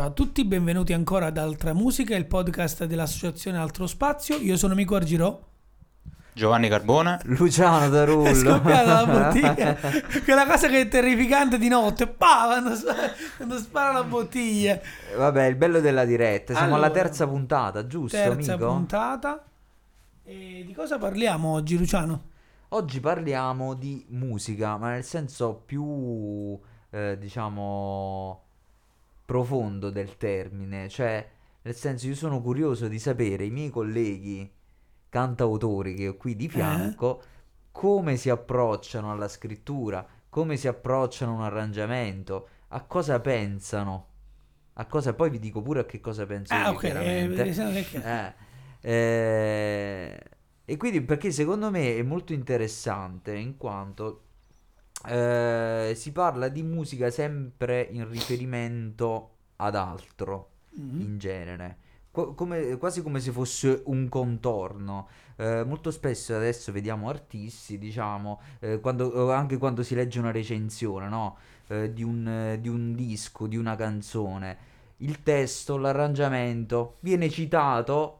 Ciao a tutti, benvenuti ancora ad Altra Musica, il podcast dell'associazione Altro Spazio. Io sono Mico Argirò. Giovanni Carbone. Luciano Darullo. È scoppiata la bottiglia. Quella cosa che è terrificante di notte. Pa, quando, spara, quando spara la bottiglia. Vabbè, il bello della diretta. Siamo Allora, alla terza puntata, giusto, Terza amico? puntata. E di cosa parliamo oggi, Luciano? Oggi parliamo di musica, ma nel senso più, eh, diciamo, profondo del termine. Cioè, nel senso, io sono curioso di sapere i miei colleghi cantautori che ho qui di fianco come si approcciano alla scrittura, come si approcciano a un arrangiamento, a cosa pensano. A cosa poi vi dico pure a che cosa penso Ah, io, ok. chiaramente. eh, Eh, eh, e quindi perché secondo me è molto interessante in quanto eh, si parla di musica sempre in riferimento ad altro Mhm. in genere, Qu- come- quasi come se fosse un contorno. Eh, molto spesso adesso vediamo artisti, diciamo, eh, quando- anche quando si legge una recensione, no? Eh, di un, di un disco, di una canzone, il testo, l'arrangiamento viene citato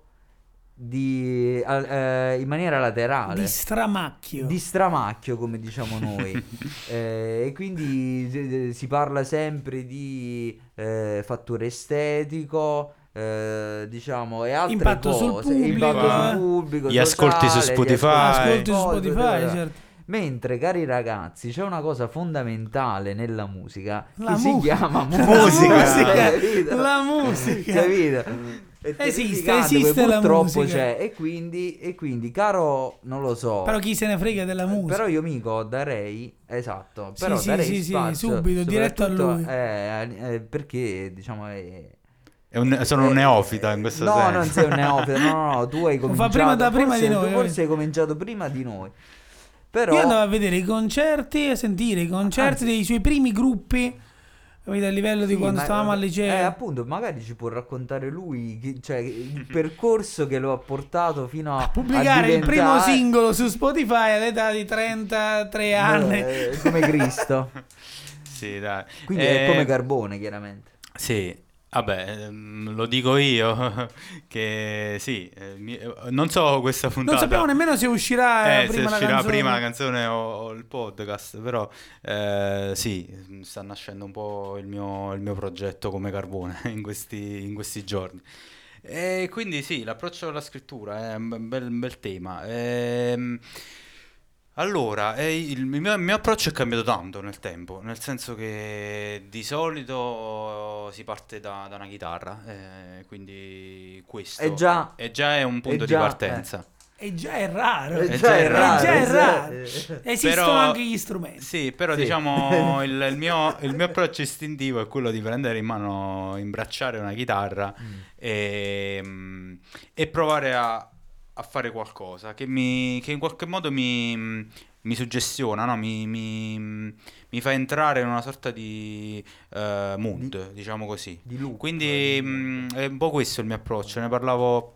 di- eh, in maniera laterale. Di stramacchio. Di stramacchio, come diciamo noi. Eh, e quindi eh, si parla sempre di eh, fattore estetico, eh, diciamo, e altre Impatto sul cose. pubblico, impatto sul eh. pubblico, Gli ascolti su sociale, gli Spotify. Ascolti su Spotify, certo. Mentre, cari ragazzi, c'è una cosa fondamentale nella musica La che si mu- chiama La musica. musica, la musica. Capito? È Esiste, esiste la purtroppo musica. c'è. E quindi, e quindi, caro, non lo so. Però chi se ne frega della musica? Però io mico darei, esatto, però sì, darei sì, sì, subito, diretto a lui. eh, eh, perché diciamo è... È un- sono un eh, neofita in questo no, senso. non sei un neofita, no, no, no, tu hai cominciato prima da prima forse, di noi, forse eh. hai cominciato prima di noi. Però Io andavo a vedere i concerti, a sentire i concerti Anzi- dei suoi primi gruppi, capito, a livello di Sì, quando ma- stavamo al liceo. Eh, appunto, magari ci può raccontare lui, chi- cioè il percorso che lo ha portato fino a, a pubblicare il primo diventare- singolo su Spotify all'età di 33 anni. Eh, come Cristo. Sì, dai. Quindi Eh, è come Carbone, chiaramente. Sì, vabbè, ehm, lo dico io che sì, eh, eh, non so questa puntata. non sappiamo nemmeno se uscirà eh, se prima la uscirà canzone. prima la canzone o, o il podcast, però eh, sì, sta nascendo un po' il mio, il mio progetto come carbone in questi, in questi giorni. E quindi sì, l'approccio alla scrittura è un bel, un bel tema. Ehm, allora, eh, il, mio, il mio approccio è cambiato tanto nel tempo, nel senso che di solito si parte da, da una chitarra, eh, quindi questo È già- è già è un punto è di già- partenza. E già è raro. Eh, già è raro, già è raro. Eh, Esistono Però- anche gli strumenti. Sì, però Sì. diciamo il, il mio, il mio approccio istintivo è quello di prendere in mano, imbracciare una chitarra Mm. e, e provare a, a fare qualcosa che, mi, che in qualche modo mi, mi suggestiona, no? mi, mi- mi fa entrare in una sorta di eh, mood, diciamo così. Di loop, Quindi di- mm, è un po' questo il mio approccio, ne parlavo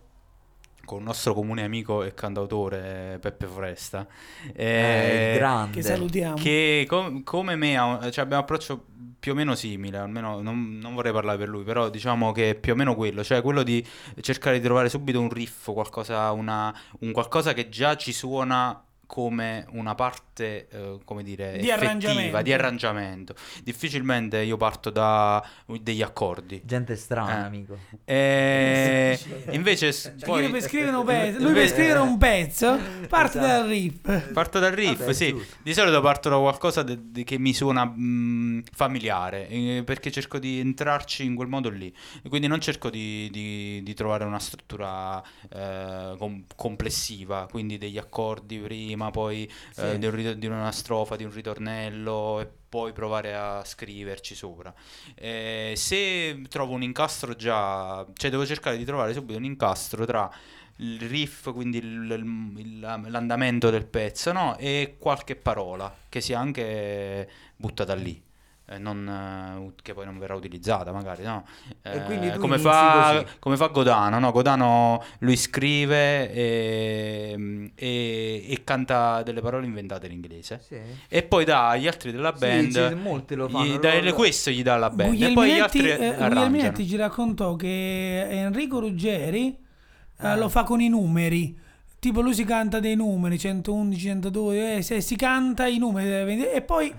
con un nostro comune amico e cantautore Peppe Foresta. Eh, il grande. Che salutiamo. Che com- come me ha cioè abbiamo un approccio più o meno simile, almeno non, non vorrei parlare per lui, però diciamo che è più o meno quello, cioè quello di cercare di trovare subito un riff, qualcosa, una, un qualcosa che già ci suona come una parte, eh, come dire, Di effettiva, arrangiamento. di arrangiamento. Difficilmente io parto da degli accordi. Gente strana, Eh. amico. E invece s- Cioè, poi io per scrivere un pezzo, lui per Invece- scrivere un pezzo parte Esatto. dal riff. Parto dal riff, Vabbè, sì. giusto. Di solito parto da qualcosa de- de- che mi suona mh, familiare, eh, perché cerco di entrarci in quel modo lì. E quindi non cerco di, di- di trovare una struttura eh, com- complessiva, quindi degli accordi prima, poi eh, Sì. di, un rit- di una strofa, di un ritornello e poi provare a scriverci sopra. Eh, se trovo un incastro già, cioè devo cercare di trovare subito un incastro tra il riff, quindi il- il- l'andamento del pezzo, no? E qualche parola che sia anche buttata lì. Eh, non, eh, che poi non verrà utilizzata magari, no? E Eh, come, fa, come fa Godano, no? Godano lui scrive e, e- e canta delle parole inventate in inglese Sì. e poi dà agli altri della Sì, band ci- molti lo fanno, gli lo- dà- lo- questo gli dà alla band e poi gli Guglielminetti, altri eh, arrangiano. Guglielminetti ci raccontò che Enrico Ruggeri eh, Ah. lo fa con i numeri. Tipo lui si canta dei numeri, 111, 102, eh, se si canta i numeri e poi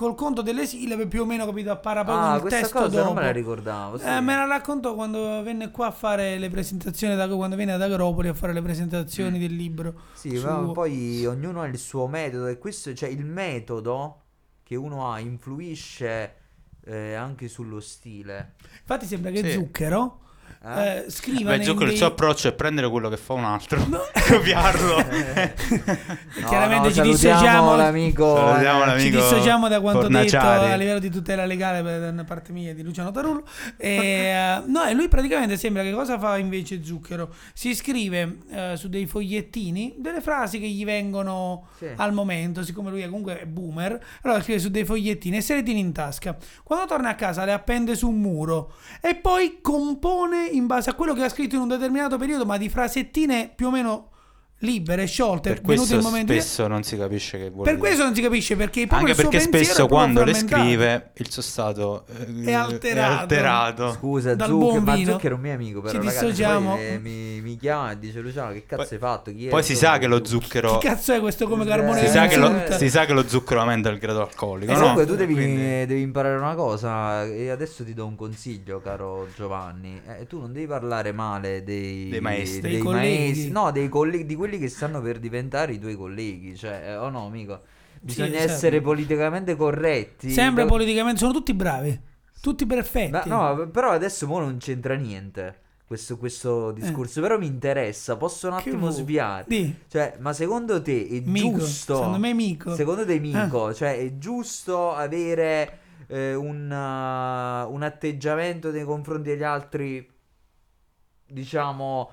col conto delle sillabe più o meno capito appara poi con Ah, il questa testo cosa dopo. non me la ricordavo. sì. Eh, me la raccontò quando venne qua a fare le presentazioni, da, quando viene ad Agropoli a fare le presentazioni Mm. del libro. Sì, suo. ma poi ognuno ha il suo metodo e questo, cioè il metodo che uno ha influisce eh, anche sullo stile. Infatti sembra che Sì. Zucchero Eh? eh, scriva Beh, nei- Zucchero il dei- suo approccio è prendere quello che fa un altro, No. copiarlo. No, Chiaramente no, ci dissociamo l'amico. Salutiamo eh, l'amico. Ci dissociamo da quanto Fornaciari. detto a livello di tutela legale per- da parte mia di Luciano Tarullo. E, eh, no, e lui praticamente sembra che cosa fa invece Zucchero? Si scrive eh, su dei fogliettini delle frasi che gli vengono Sì. al momento, siccome lui è comunque è boomer, allora scrive su dei fogliettini e se le tiene in tasca. Quando torna a casa le appende su un muro e poi compone in base a quello che ha scritto in un determinato periodo, ma di frasettine più o meno libere, sciolte, Per questo il momento di- spesso non si capisce che vuole Per dire. questo non si capisce perché Anche perché spesso è quando le scrive il suo stato eh, È alterato. alterato. Scusa, Dal Zucchero, buon ma. Zucchero è un mio amico, però Ci ragazzi, dissociamo. poi, eh, mi, mi chiama e dice Luciano che cazzo Poi- hai fatto? Chi è Poi si sa che lo Zucchero?" Chi cazzo è questo come Eh, carbone si che sa, che lo, si sa che lo zucchero aumenta il grado alcolico, E no? comunque tu devi, Quindi- devi imparare una cosa e adesso ti do un consiglio, caro Giovanni. Eh, tu non devi parlare male dei, Dei maestri. Dei colleghi. maestri, no, dei colleghi, di quelli che stanno per diventare i tuoi colleghi. Cioè, eh, oh no, amico, bisogna certo. essere politicamente corretti. Sempre Da- politicamente, sono tutti bravi, tutti perfetti. Ma- no, però adesso mo non c'entra niente questo, questo discorso. Però mi interessa, posso un Eh. Attimo sviare. Cioè, ma secondo te è Mico, giusto? secondo me Mico. Secondo te, Mico, Ah. cioè è giusto avere eh, un, uh, un atteggiamento nei confronti degli altri, diciamo,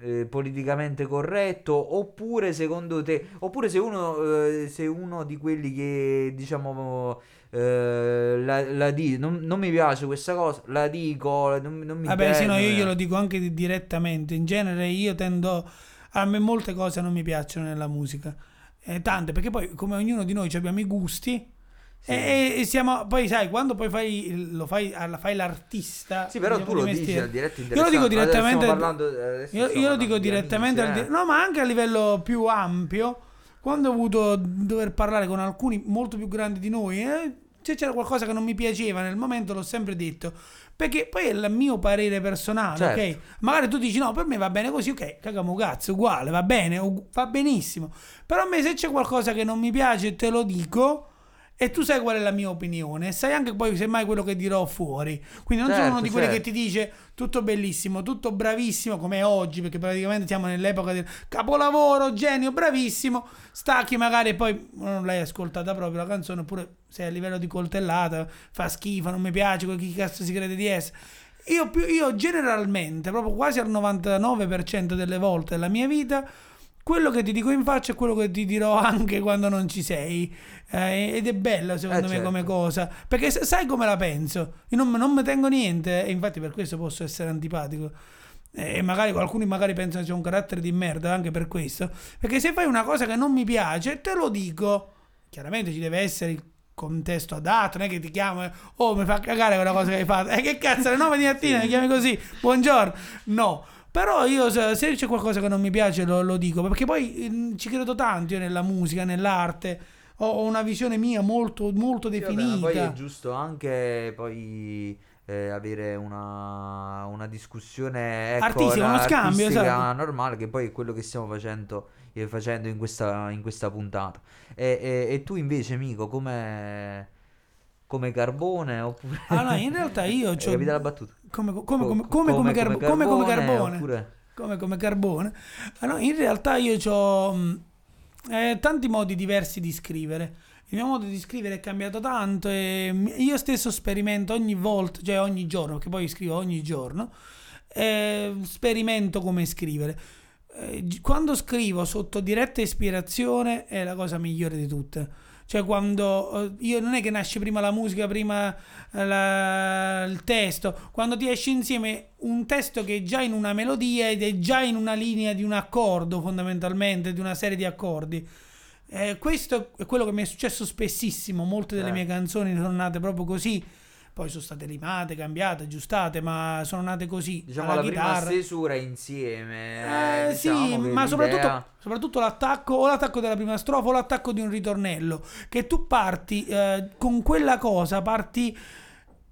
eh, politicamente corretto? Oppure secondo te, oppure se uno, eh, se uno di quelli che diciamo. eh, la, la di- non, non mi piace questa cosa, la dico, non, non mi Vabbè, sì, no, io glielo dico anche di- direttamente. In genere io tendo... A me molte cose non mi piacciono nella musica. Eh, tante, perché poi come ognuno di noi abbiamo i gusti. Sì. E, siamo, poi sai, quando poi fai, lo fai, alla- fai l'artista... Sì, però diciamo, tu lo dici mestiere. al diretto Io lo dico direttamente. parlando- adesso io, io lo dico di direttamente. amici, al eh. no, ma anche a livello più ampio. Quando ho avuto dover parlare con alcuni molto più grandi di noi, eh, se c'era qualcosa che non mi piaceva nel momento, l'ho sempre detto. Perché poi è il mio parere personale, Certo. ok? Magari tu dici no, per me va bene così, ok, cagamo cazzo, uguale, va bene, va benissimo. Però a me se c'è qualcosa che non mi piace, te lo dico. E tu sai qual è la mia opinione, e sai anche poi semmai quello che dirò fuori. Quindi non sono Certo, uno di quelli certo. che ti dice tutto bellissimo, tutto bravissimo, come oggi, perché praticamente siamo nell'epoca del capolavoro, genio, bravissimo. Stacchi magari e poi non l'hai ascoltata proprio la canzone, oppure sei a livello di coltellata, fa schifo, non mi piace, chi cazzo si crede di essere. Io, più, io generalmente, proprio quasi al 99% delle volte della mia vita, quello che ti dico in faccia è quello che ti dirò anche quando non ci sei. Eh, ed è bella secondo Eh, me certo. come cosa. Perché sai come la penso? Io non, non mi tengo niente e infatti per questo posso essere antipatico. E magari alcuni magari pensano che c'è un carattere di merda anche per questo. Perché se fai una cosa che non mi piace, te lo dico. Chiaramente ci deve essere il contesto adatto, non è che ti chiamo oh mi fa cagare quella cosa che hai fatto. E che cazzo, alle 9 di mattina mi chiami così, buongiorno. No. Però io se, c'è qualcosa che non mi piace lo, lo dico, perché poi mm, ci credo tanto io nella musica, nell'arte. Ho, una visione mia molto, molto Sì, vabbè, ma definita. poi è giusto anche poi eh, avere una, una discussione ecco, Artistica, uno scambio, esatto. normale, che poi è quello che stiamo facendo, eh, facendo in questa, in questa puntata. E, e- e tu invece, amico, come, come carbone oppure... Ah, no, in realtà io c'ho- capito la battuta? come, come, come, Co- come, come, come carbone. oppure- come, come carbone. Allora, in realtà io ho tanti modi diversi di scrivere. Il mio modo di scrivere è cambiato tanto e io stesso sperimento ogni volta, cioè ogni giorno, perché poi scrivo ogni giorno, eh, sperimento come scrivere. Eh, quando scrivo sotto diretta ispirazione è la cosa migliore di tutte. Cioè quando eh, io non è che nasce prima la musica, prima eh, la- il testo, quando ti esce insieme un testo che è già in una melodia ed è già in una linea di un accordo fondamentalmente, di una serie di accordi. Eh, questo è quello che mi è successo spessissimo, molte delle Eh. mie canzoni sono nate proprio così, poi sono state rimate, cambiate, aggiustate, ma sono nate così. Diciamo la prima chitarra. stesura insieme. Eh, sì, diciamo che ma soprattutto, soprattutto l'attacco o l'attacco della prima strofa o l'attacco di un ritornello. Che tu parti eh, con quella cosa, parti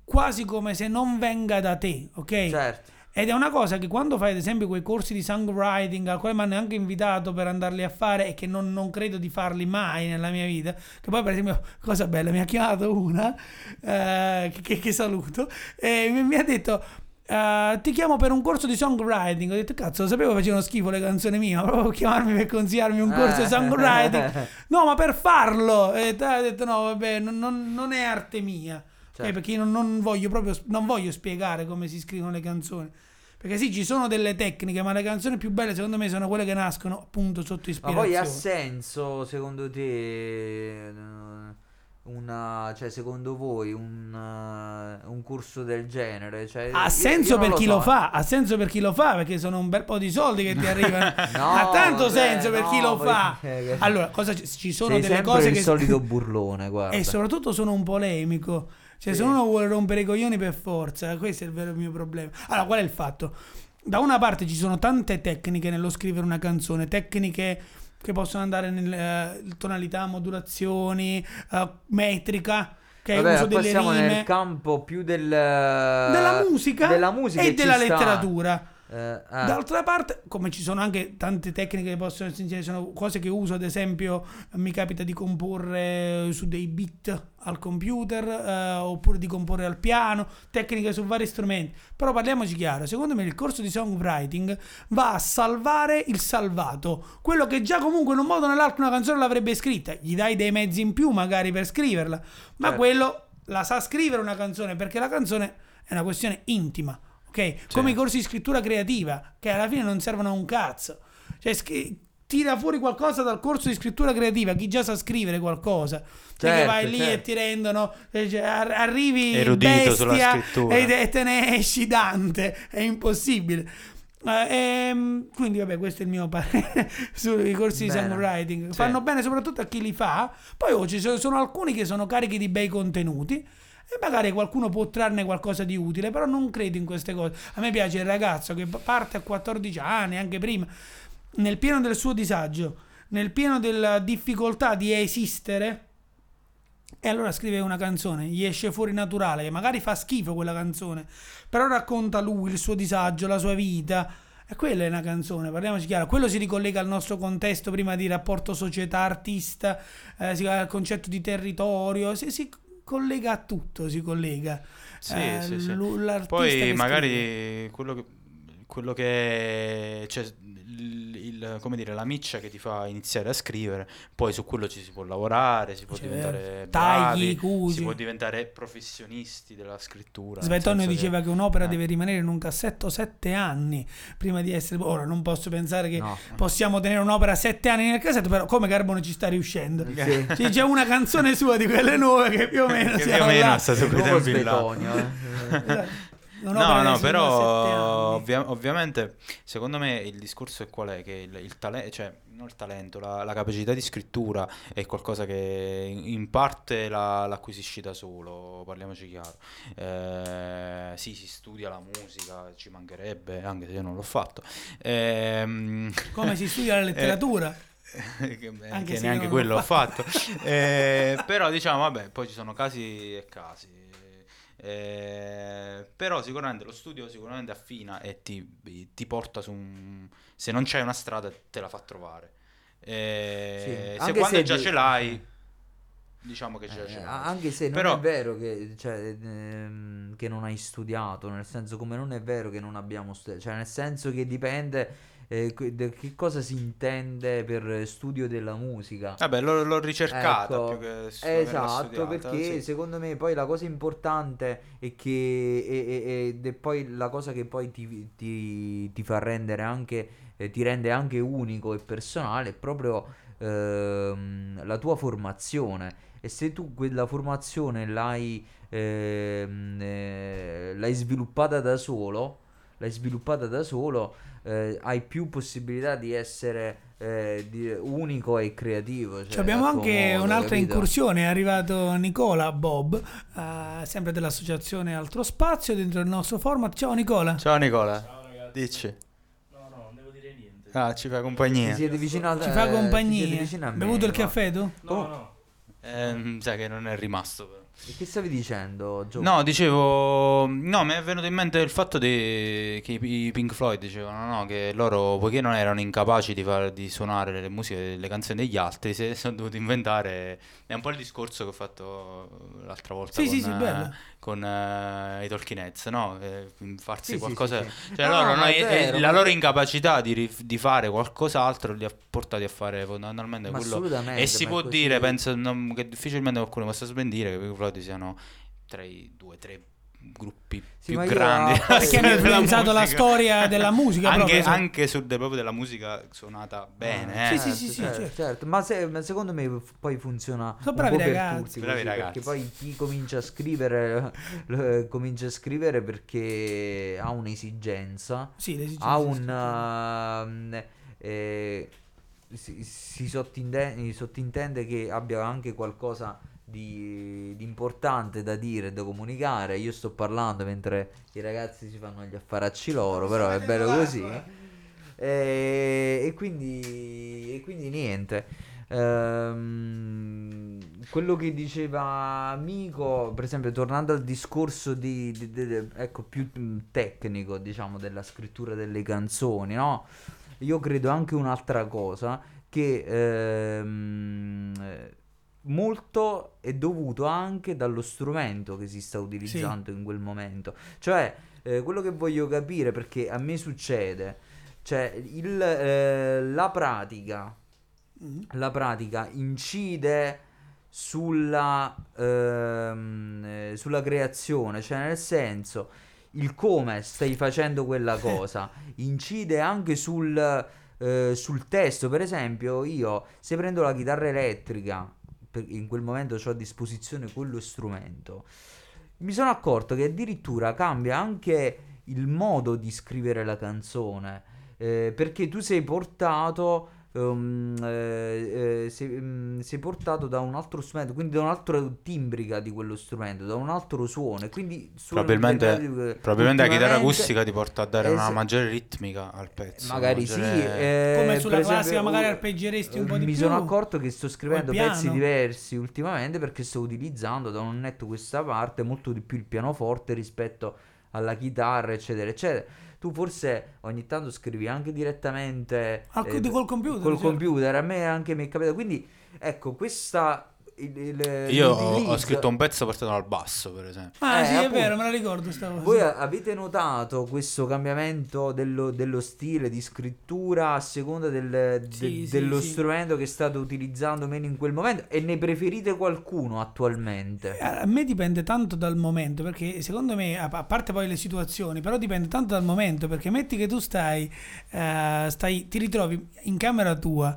quasi come se non venga da te, ok? Certo. Ed è una cosa che quando fai ad esempio quei corsi di songwriting al quale mi hanno anche invitato per andarli a fare e che non, non credo di farli mai nella mia vita, che poi per esempio, cosa bella, mi ha chiamato una, eh, che, che saluto, e mi, mi ha detto... eh, ti chiamo per un corso di songwriting. Ho detto, cazzo, lo sapevo facevano schifo le canzoni mie, ma proprio chiamarmi per consigliarmi un corso di Eh. songwriting. No, ma per farlo. E ha detto, no, vabbè, non, non- non è arte mia. Certo. perché io non, non voglio proprio non voglio spiegare come si scrivono le canzoni. Perché sì, ci sono delle tecniche, ma le canzoni più belle secondo me sono quelle che nascono appunto sotto Ma ispirazione. poi ha senso, secondo te, eh, una, cioè secondo voi un, eh, un corso del genere? Cioè, Ha senso io per chi lo so. fa, ha senso per chi lo fa, perché sono un bel po' di soldi che ti arrivano. No, ha tanto vabbè, senso per chi no, lo poi- fa. Allora, cosa ci, sono Sei delle cose il che solito burlone, guarda. e soprattutto sono un polemico. Cioè, Sì. se uno vuole rompere i coglioni per forza, questo è il vero mio problema. Allora, qual è il fatto? Da una parte ci sono tante tecniche nello scrivere una canzone, tecniche che possono andare nelle eh, tonalità, modulazioni, eh, metrica, che è Vabbè, uso poi delle siamo rime, nel campo più del, della musica, della musica e della sta. Eh, eh. D'altra parte, come ci sono anche tante tecniche che possono essere, sono cose che uso, ad esempio, mi capita di comporre su dei beat al computer eh, oppure di comporre al piano, tecniche su vari strumenti. Però parliamoci chiaro, secondo me il corso di songwriting va a salvare il salvato, quello che già comunque in un modo o nell'altro una canzone l'avrebbe scritta, gli dai dei mezzi in più magari per scriverla, ma Certo. quello la sa scrivere una canzone perché la canzone è una questione intima. Ok? Come i corsi di scrittura creativa, che alla fine non servono a un cazzo. Cioè, scri- tira fuori qualcosa dal corso di scrittura creativa, chi già sa scrivere qualcosa. Cioè, che Certo, vai lì e certo. ti rendono, eh, cioè, ar- arrivi Erudito sulla bestia scrittura. e te- te ne esci Dante, è impossibile. Eh, ehm, quindi, vabbè, questo è il mio parere sui corsi di Bene. songwriting. Sì. Fanno bene soprattutto a chi li fa. Poi oh, ci sono, sono alcuni che sono carichi di bei contenuti. E magari qualcuno può trarne qualcosa di utile, però non credo in queste cose. A me piace il ragazzo che parte a 14 anni, anche prima, nel pieno del suo disagio, nel pieno della difficoltà di esistere, e allora scrive una canzone, gli esce fuori naturale, magari fa schifo quella canzone, però racconta lui, il suo disagio, la sua vita. E quella è una canzone, parliamoci chiaro. Quello si ricollega al nostro contesto prima di rapporto società-artista, eh, al concetto di territorio, si, si collega a tutto, si collega. Sì, Eh, sì, sì. Poi magari scrive. quello che, quello che cioè, il, il- come dire, la miccia che ti fa iniziare a scrivere, poi su quello ci si può lavorare, si può Certo. diventare Tagli, bravi, cusi. si può diventare professionisti della scrittura. Svetonio senso che- diceva che un'opera eh. deve rimanere in un cassetto sette anni prima di essere. Ora non posso pensare che No. possiamo tenere un'opera sette anni nel cassetto, però come Carbone ci sta riuscendo. Sì. C'è già una canzone sua di quelle nuove che più o meno Che più o meno là. è stato quei tempi là. Svetonio, eh. No, no, però ovvia- ovviamente secondo me il discorso è qual è? Che il, il talento, cioè non il talento, la, la capacità di scrittura è qualcosa che in, parte la, l'acquisisci da solo, parliamoci chiaro. Eh, sì, si studia la musica, ci mancherebbe, anche se io non l'ho fatto. Ehm, Come si studia la letteratura? che, Anche che neanche quello ho fatto. Eh, però diciamo, vabbè, poi ci sono casi e casi. Eh, però sicuramente lo studio sicuramente affina e ti, ti porta su un... Se non c'hai una strada te la fa trovare. Eh, Sì, Se quando se già di- ce l'hai, diciamo che già Eh, ce l'hai. anche se non Però- è vero che, cioè, ehm, che non hai studiato, nel senso come non è vero che non abbiamo studiato, cioè nel senso che dipende eh, che cosa si intende per studio della musica. Vabbè, l'ho, l'ho ricercata Ecco, più che Esatto, studiata, perché sì. secondo me poi la cosa importante è che e- e- ed è poi la cosa che poi ti, ti- ti fa rendere anche eh, ti rende anche unico e personale è proprio ehm, la tua formazione e se tu quella formazione l'hai, ehm, eh, l'hai sviluppata da solo, l'hai sviluppata da solo, eh, hai più possibilità di essere eh, di- unico e creativo. cioè, Cioè, abbiamo anche modo, un'altra capito? incursione, è arrivato Nicola Bob, eh, sempre dell'associazione Altro Spazio, dentro il nostro format. Ciao Nicola. Ciao Nicola, Ciao ragazzi. dici. No, no, non devo dire niente. Ah, ci Ti compagnia. siete vicino al Ci eh, fa siete compagnia. vicino a me, Bevuto il caffè tu? No, no. Ehm, sai che non è rimasto però. E che stavi dicendo, Gio? No, dicevo, no, mi è venuto in mente il fatto di, che i Pink Floyd dicevano no, che loro, poiché non erano incapaci di, far, di suonare le musiche, le canzoni degli altri, si sono dovuti inventare. È un po' il discorso che ho fatto l'altra volta Sì, con, sì, sì, eh, bello. Con eh, i Talking Heads, no? Eh, farsi Sì, qualcosa. sì, sì. Cioè, No, loro, no, vero, la loro incapacità di, rif- di fare qualcos'altro li ha portati a fare fondamentalmente Ma quello. E si può dire, penso non- che difficilmente qualcuno possa smentire che i Floyd siano tra i due tre gruppi Sì, più grandi ah, perché hanno influenzato la storia della musica anche, proprio. esatto. anche sul de- proprio della musica suonata bene Sì, eh. sì, sì, sì, certo, certo. certo. Ma, se- ma secondo me f- poi funziona Sono un bravi po' per ragazzi. tutti Bravi così, ragazzi. perché poi chi comincia a scrivere eh, comincia a scrivere perché ha un'esigenza Sì, l'esigenza ha un ehm, eh, si, si sottinde- sottintende che abbia anche qualcosa di, di importante da dire, da comunicare. Io sto parlando mentre i ragazzi si fanno gli affaracci loro, però è bello così. E, e quindi, e quindi niente. Ehm, quello che diceva amico, per esempio, tornando al discorso di, di- di- ecco, più mm, tecnico, diciamo, della scrittura delle canzoni, no? Io credo anche un'altra cosa che ehm, eh, molto è dovuto anche dallo strumento che si sta utilizzando in quel momento. Cioè, eh, quello che voglio capire, perché a me succede, cioè il, eh, la pratica Mhm. la pratica incide sulla, ehm, eh, sulla creazione, cioè nel senso il come stai facendo quella cosa incide anche sul, eh, sul testo. Per esempio, io se prendo la chitarra elettrica, in quel momento ho a disposizione quello strumento, mi sono accorto che addirittura cambia anche il modo di scrivere la canzone. eh, perché tu sei portato ehm, eh, eh, sei, mm, sei portato da un altro strumento, quindi da un'altra timbrica di quello strumento, da un altro suono. E quindi Probabilmente, determinati- probabilmente la chitarra acustica ti porta a dare Eh, una maggiore ritmica al pezzo. Magari una sì, maggiore- eh, Come sulla per esempio, classica magari arpeggeresti un po' di mi più. sono accorto che sto scrivendo pezzi diversi ultimamente perché sto utilizzando da un netto questa parte molto di più il pianoforte rispetto alla chitarra, eccetera, eccetera. Tu forse ogni tanto scrivi anche direttamente Al- eh, col computer, Col certo. computer, a me anche mi è capitato. Quindi ecco, questa il- il- Io ho, ho scritto un pezzo partendo dal basso, per esempio. Ah, Eh, sì, è appunto. vero, me la ricordo sta cosa. Voi avete notato questo cambiamento dello, dello stile di scrittura a seconda del- de- Sì, sì, dello sì. strumento che state utilizzando meno in quel momento e ne preferite qualcuno attualmente? A a me dipende tanto dal momento, perché secondo me, a parte poi le situazioni, però dipende tanto dal momento, perché metti che tu stai, eh, stai ti ritrovi in camera tua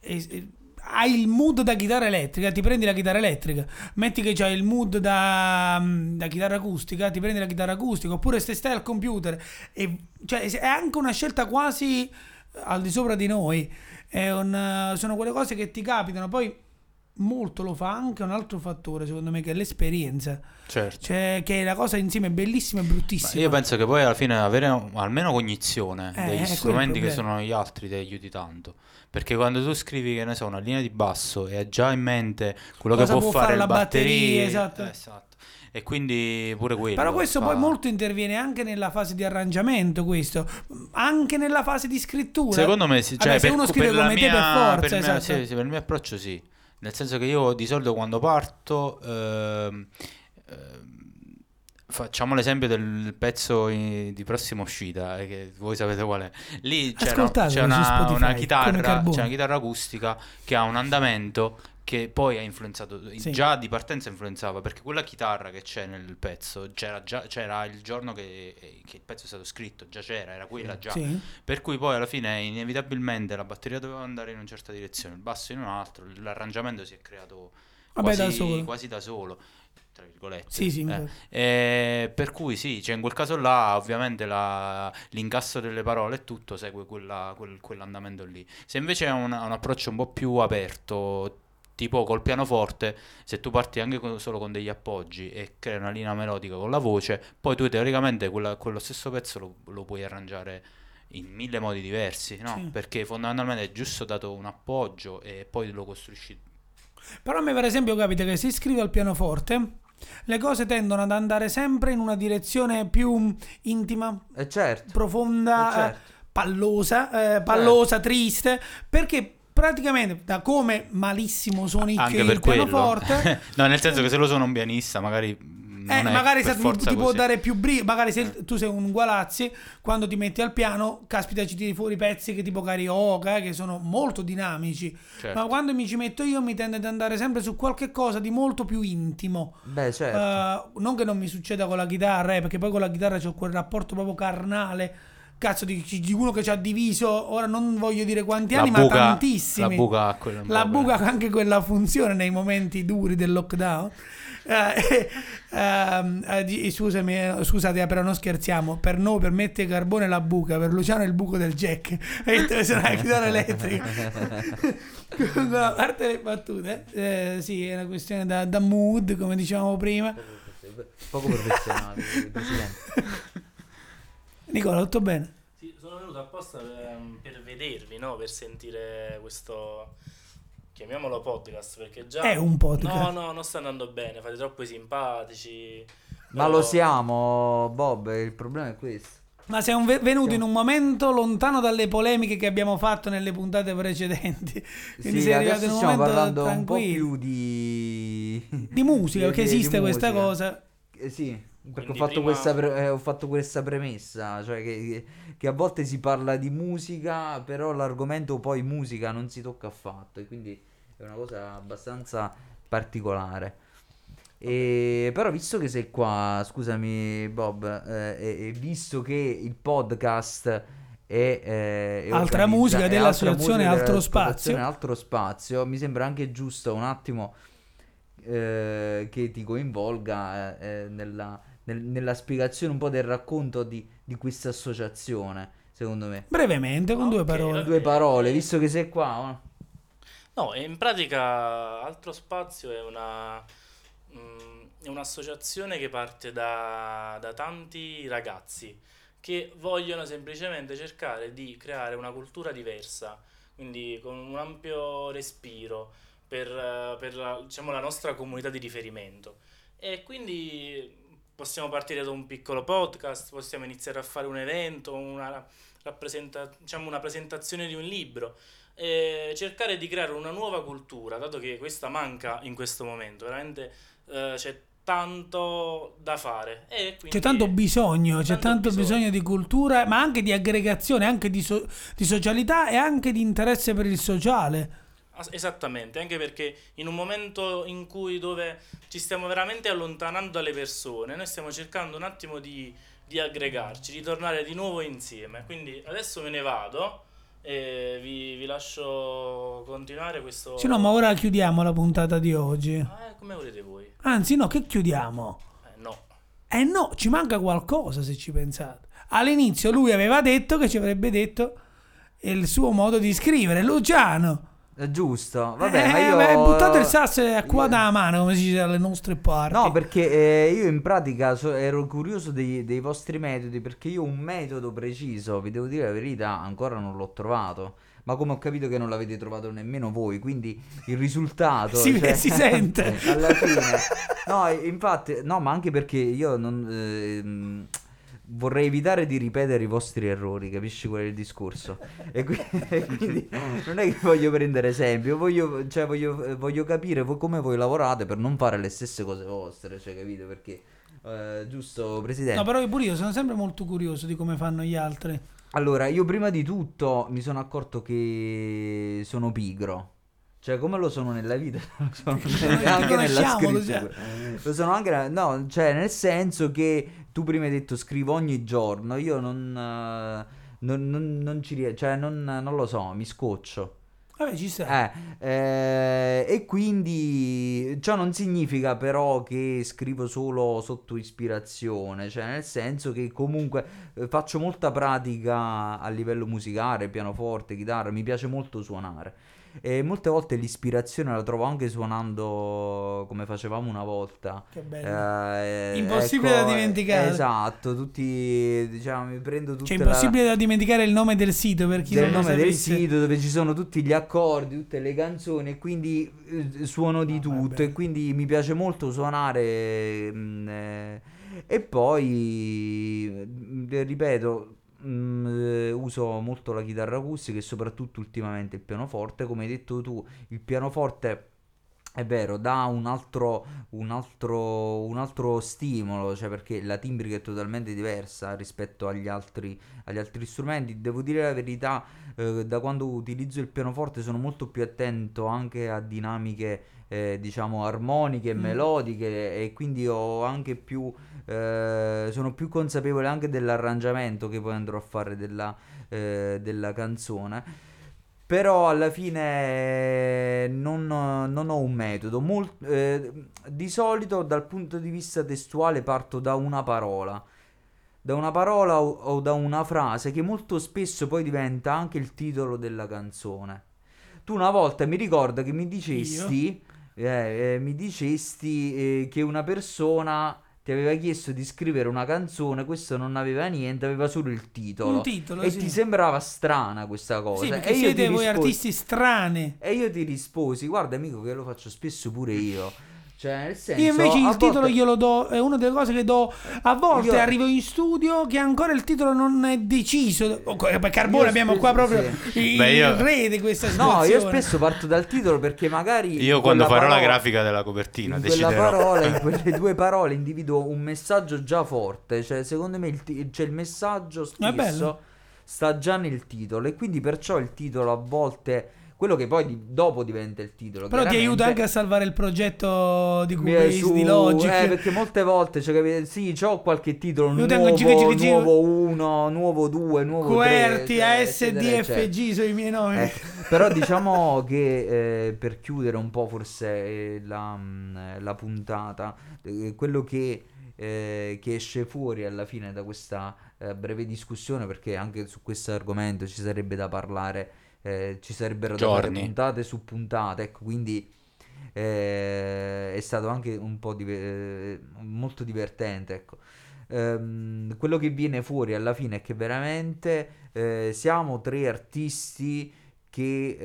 e, e hai il mood da chitarra elettrica, ti prendi la chitarra elettrica, metti che c'hai il mood da, mm, da chitarra acustica, ti prendi la chitarra acustica, oppure se stai al computer, e, cioè è anche una scelta quasi al di sopra di noi, un, sono quelle cose che ti capitano, poi molto lo fa anche un altro fattore secondo me che è l'esperienza Certo. cioè che la cosa insieme è bellissima e Ma bruttissima io penso che poi alla fine avere almeno cognizione Eh, degli strumenti che sono gli altri ti aiuti tanto. Perché quando tu scrivi, che ne so, una linea di basso e hai già in mente quello Cosa che può, può fare la batteria, batteria, esatto. eh, esatto. E quindi pure quello. però questo fa- poi molto interviene anche nella fase di arrangiamento questo anche nella fase di scrittura Secondo me sì, Vabbè, cioè, se uno scrive come te per mia- forza per esatto. sì, sì, per il mio approccio sì. Nel senso che io di solito quando parto ehm, ehm, facciamo l'esempio del pezzo in- di prossima uscita, eh, che voi sapete qual è. Lì c'è, una, c'è una- una chitarra, c'è una chitarra acustica che ha un andamento che poi ha influenzato, Sì. già di partenza influenzava, perché quella chitarra che c'è nel pezzo, c'era, già, c'era il giorno che, che il pezzo è stato scritto, già c'era, era quella già. Sì. Per cui poi alla fine inevitabilmente la batteria doveva andare in una certa direzione, il basso in un'altra, l'arrangiamento si è creato Vabbè, quasi da solo. quasi da solo, tra virgolette. Sì, sì, Eh, eh, per cui sì, cioè in quel caso là ovviamente la- l'incasso delle parole e tutto segue quella- quel- quell'andamento lì. Se invece è un, un approccio un po' più aperto, tipo col pianoforte, se tu parti anche con- solo con degli appoggi e crei una linea melodica con la voce, poi tu teoricamente quella- quello stesso pezzo lo, lo puoi arrangiare in mille modi diversi, no? Sì. Perché fondamentalmente è giusto dato un appoggio e poi lo costruisci. Però a me per esempio capita che se scrivo al pianoforte le cose tendono ad andare sempre in una direzione più intima, Eh certo, profonda, eh, certo. eh, pallosa, eh, pallosa, triste, perché praticamente da come malissimo suoni Anche il per quello. pianoforte no, nel senso che se lo suona un pianista, magari non Eh, magari se ti, ti può così. dare più brio, magari se Eh. tu sei un Gualazzi, quando ti metti al piano, caspita, ci tiri fuori pezzi che tipo Carioca, eh, che sono molto dinamici. Certo. Ma quando mi ci metto io mi tende ad andare sempre su qualche cosa di molto più intimo. Beh, certo. Eh, non che non mi succeda con la chitarra, eh, perché poi con la chitarra c'ho quel rapporto proprio carnale. Cazzo, di, di uno che ci ha diviso, ora non voglio dire quanti La anni, buca- ma tantissimi. La buca ha quella- La buca anche quella funzione nei momenti duri del lockdown. Eh, ehm, eh, scusami, eh, scusate, eh, però non scherziamo. Per noi, per Mette Carbone, la buca, per Luciano è il buco del jack. E se la chitarra elettrica. Comunque, a parte le battute, eh, sì, è una questione da, da mood, come dicevamo prima. Poco professionale, presidente. Nicola, tutto bene? Sì, sono venuto apposta per, per vedervi, no? Per sentire questo, chiamiamolo podcast, perché già... È un podcast. No, no, non sta andando bene, fate troppo i simpatici. Ma però- lo siamo, Bob, il problema è questo. Ma sei un ve- venuto in un momento lontano dalle polemiche che abbiamo fatto nelle puntate precedenti. Quindi Sì, sei arrivato adesso in un stiamo momento parlando un po' tranquillo. più di... Di musica, di- perché di- di esiste questa musica. cosa. Eh, sì, perché ho fatto, prima- questa pre- eh, ho fatto questa premessa, cioè che, che a volte si parla di musica, però l'argomento poi musica non si tocca affatto, e quindi è una cosa abbastanza particolare. E, però visto che sei qua, scusami Bob, eh, e, e visto che il podcast è, eh, è Altra musica dell'associazione musica Altro dell'associazione Spazio. Altro Spazio, mi sembra anche giusto un attimo eh, che ti coinvolga eh, eh, nella, nel- nella spiegazione un po' del racconto di, di questa associazione, secondo me. Brevemente, con due Ok, parole. Due parole, visto che sei qua. oh. No, in pratica Altro Spazio è una mm, è un'associazione che parte da, da tanti ragazzi che vogliono semplicemente cercare di creare una cultura diversa, quindi con un ampio respiro per, eh, per la, diciamo, la nostra comunità di riferimento. E quindi possiamo partire da un piccolo podcast, possiamo iniziare a fare un evento, una, rappresenta- diciamo, una presentazione di un libro e cercare di creare una nuova cultura, dato che questa manca in questo momento, veramente eh, c'è tanto da fare. C'è tanto bisogno, c'è tanto tanto bisogno. bisogno. di cultura, ma anche di aggregazione, anche di, so- di socialità e anche di interesse per il sociale. Esattamente, anche perché in un momento in cui dove ci stiamo veramente allontanando dalle persone, noi stiamo cercando un attimo di, di aggregarci, di tornare di nuovo insieme. Quindi adesso me ne vado e vi, vi lascio continuare questo... Se no, ma ora chiudiamo la puntata di oggi. Eh, come volete voi? Anzi, no, che chiudiamo? Eh, no. Eh no, ci manca qualcosa se ci pensate. All'inizio lui aveva detto che ci avrebbe detto il suo modo di scrivere, Luciano. Giusto, vabbè, ma Eh, io... beh, buttate il sasso a qua da mano, come si dice dalle nostre parti. No, perché eh, io in pratica so- ero curioso dei, dei vostri metodi, perché io un metodo preciso, vi devo dire la verità, ancora non l'ho trovato. Ma come ho capito che non l'avete trovato nemmeno voi, quindi il risultato... Si- cioè, si sente. alla fine... No, infatti, no, ma anche perché io non... ehm, Vorrei evitare di ripetere i vostri errori, capisci qual è il discorso? E qui- e quindi non è che voglio prendere esempio, voglio, cioè voglio, voglio capire voi come voi lavorate per non fare le stesse cose vostre, cioè capito? Perché, eh, giusto, Presidente? No, però pure io sono sempre molto curioso di come fanno gli altri. Allora, io prima di tutto mi sono accorto che sono pigro. Cioè, come lo sono nella vita, lo sono anche nella scrittura. Lo sono anche, no, cioè, nel senso che tu prima hai detto scrivo ogni giorno, io non, eh, non, non- non ci riesco, cioè, non, non lo so, mi scoccio. Vabbè, ci sta. Eh, eh, e quindi ciò non significa però che scrivo solo sotto ispirazione, cioè nel senso che comunque eh, faccio molta pratica a livello musicale, pianoforte, chitarra, mi piace molto suonare. E molte volte l'ispirazione la trovo anche suonando come facevamo una volta. Che bello. Eh, Impossibile da dimenticare. Esatto, tutti, diciamo, mi prendo tutte Cioè, la- impossibile da dimenticare il nome del sito per chi del non lo nome del sapesse. sito dove ci sono tutti gli accordi, tutte le canzoni e quindi eh, suono di Ah, tutto e quindi mi piace molto suonare mm, eh, e poi mm, ripeto mm, eh, uso molto la chitarra acustica e soprattutto ultimamente il pianoforte come hai detto tu il pianoforte è vero, dà un altro, un altro, un altro stimolo, cioè perché la timbrica è totalmente diversa rispetto agli altri, agli altri strumenti. Devo dire la verità, eh, da quando utilizzo il pianoforte sono molto più attento anche a dinamiche, eh, diciamo, armoniche e Mm. melodiche e quindi ho anche più, eh, sono più consapevole anche dell'arrangiamento che poi andrò a fare della, eh, della canzone. Però alla fine eh, non, non ho un metodo. Mol- eh, di solito dal punto di vista testuale parto da una parola. Da una parola o, o da una frase che molto spesso poi diventa anche il titolo della canzone. Tu una volta mi ricordo che mi dicesti, eh, eh, mi dicesti eh, che una persona ti aveva chiesto di scrivere una canzone, questo non aveva niente, aveva solo il titolo. Un titolo, E sì. ti sembrava strana questa cosa. Sì, perché e siete voi risposi- artisti strani. E io ti risposi, guarda amico che lo faccio spesso pure io. Cioè, nel senso... Io invece il titolo volte- glielo do, è una delle cose che do a volte. Io- Arrivo in studio che ancora il titolo non è deciso. Oh, Per Carbone Io abbiamo spesso- qua proprio sì. il Beh, io- re di questa No, situazione. io spesso parto dal titolo perché magari... Io quando farò la parola- grafica della copertina in deciderò. parola, in quelle due parole individuo un messaggio già forte. Cioè, secondo me il, ti- cioè, il messaggio spesso sta già nel titolo. E quindi perciò il titolo a volte... Quello che poi di- dopo diventa il titolo. Però ti aiuta anche a salvare il progetto di Cubase, su- di Logic. eh, perché molte volte cioè, sì, c'ho qualche titolo Io nuovo, giga, giga, giga. nuovo 1, nuovo 2, nuovo 3 QWERTY, ASDFG sono i miei nomi. Eh, però diciamo che eh, per chiudere un po' forse eh, la, mh, la puntata, eh, quello che, eh, che esce fuori alla fine da questa eh, breve discussione, perché anche su questo argomento ci sarebbe da parlare, eh, ci sarebbero da fare Giorni. puntate su puntate, ecco, quindi eh, è stato anche un po' dive- eh, molto divertente, ecco. Ehm, quello che viene fuori alla fine è che veramente eh, siamo tre artisti che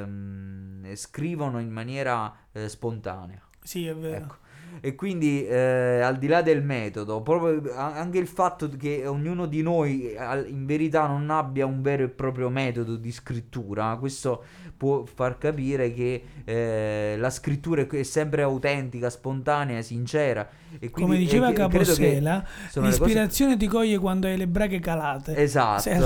ehm, scrivono in maniera eh, spontanea. Sì, è vero. Ecco. E quindi eh, al di là del metodo, proprio anche il fatto che ognuno di noi in verità non abbia un vero e proprio metodo di scrittura, questo può far capire che eh, la scrittura è- sempre autentica, spontanea, sincera. E quindi, Come diceva e che Capossela, sono le cose- l'ispirazione ti coglie quando hai le braghe calate. Esatto, Sei.